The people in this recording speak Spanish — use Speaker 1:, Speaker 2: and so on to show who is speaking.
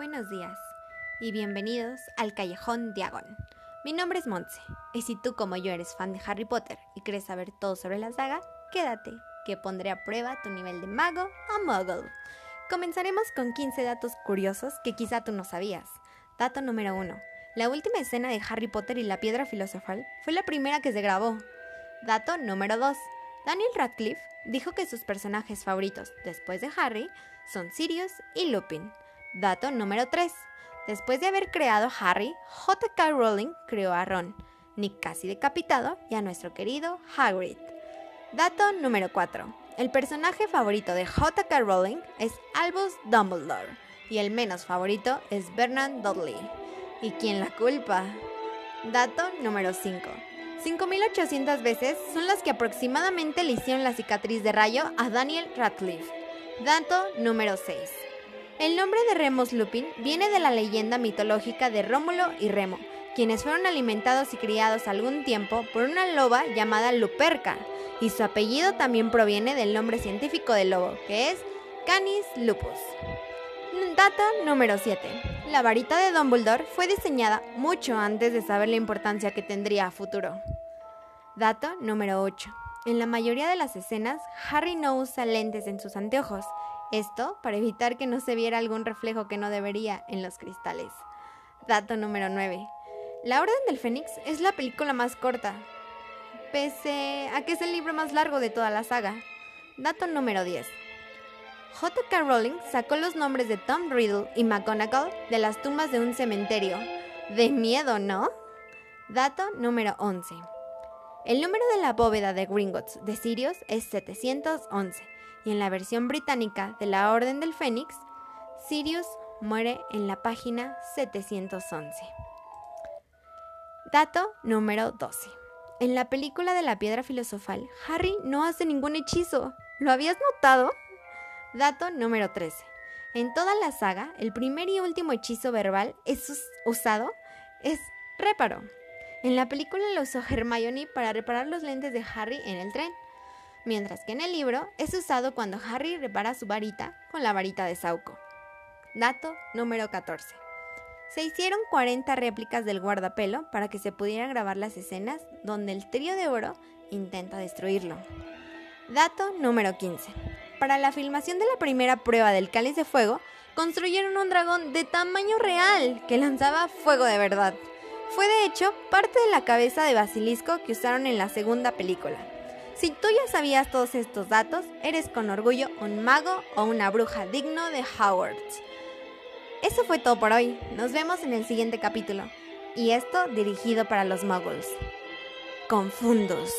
Speaker 1: Buenos días y bienvenidos al Callejón Diagon. Mi nombre es Montse y si tú como yo eres fan de Harry Potter y quieres saber todo sobre la saga, quédate, que pondré a prueba tu nivel de mago a muggle. Comenzaremos con 15 datos curiosos que quizá tú no sabías. Dato número 1. La última escena de Harry Potter y la piedra filosofal fue la primera que se grabó. Dato número 2. Daniel Radcliffe dijo que sus personajes favoritos, después de Harry, son Sirius y Lupin. Dato número 3. Después de haber creado a Harry, J.K. Rowling creó a Ron, Nick casi decapitado y a nuestro querido Hagrid. Dato número 4. El personaje favorito de J.K. Rowling es Albus Dumbledore y el menos favorito es Bernard Dudley. ¿Y quién la culpa? Dato número 5. 5.800 veces son las que aproximadamente le hicieron la cicatriz de rayo a Daniel Radcliffe. Dato número 6. El nombre de Remus Lupin viene de la leyenda mitológica de Rómulo y Remo, quienes fueron alimentados y criados algún tiempo por una loba llamada Luperca, y su apellido también proviene del nombre científico del lobo, que es Canis lupus. Dato número 7. La varita de Dumbledore fue diseñada mucho antes de saber la importancia que tendría a futuro. Dato número 8. En la mayoría de las escenas, Harry no usa lentes en sus anteojos, esto para evitar que no se viera algún reflejo que no debería en los cristales. Dato número 9. La Orden del Fénix es la película más corta, pese a que es el libro más largo de toda la saga. Dato número 10. J.K. Rowling sacó los nombres de Tom Riddle y McGonagall de las tumbas de un cementerio. De miedo, ¿no? Dato número 11. El número de la bóveda de Gringotts de Sirius es 711 y en la versión británica de la Orden del Fénix, Sirius muere en la página 711. Dato número 12. En la película de la piedra filosofal, Harry no hace ningún hechizo. ¿Lo habías notado? Dato número 13. En toda la saga, el primer y último hechizo verbal es usado es reparo. En la película lo usó Hermione para reparar los lentes de Harry en el tren, mientras que en el libro es usado cuando Harry repara su varita con la varita de Sauco. Dato número 14. Se hicieron 40 réplicas del guardapelo para que se pudieran grabar las escenas donde el trío de oro intenta destruirlo. Dato número 15. Para la filmación de la primera prueba del cáliz de fuego, construyeron un dragón de tamaño real que lanzaba fuego de verdad. Fue de hecho parte de la cabeza de basilisco que usaron en la segunda película. Si tú ya sabías todos estos datos, eres con orgullo un mago o una bruja digno de Howard's. Eso fue todo por hoy. Nos vemos en el siguiente capítulo. Y esto dirigido para los muggles. Confundos.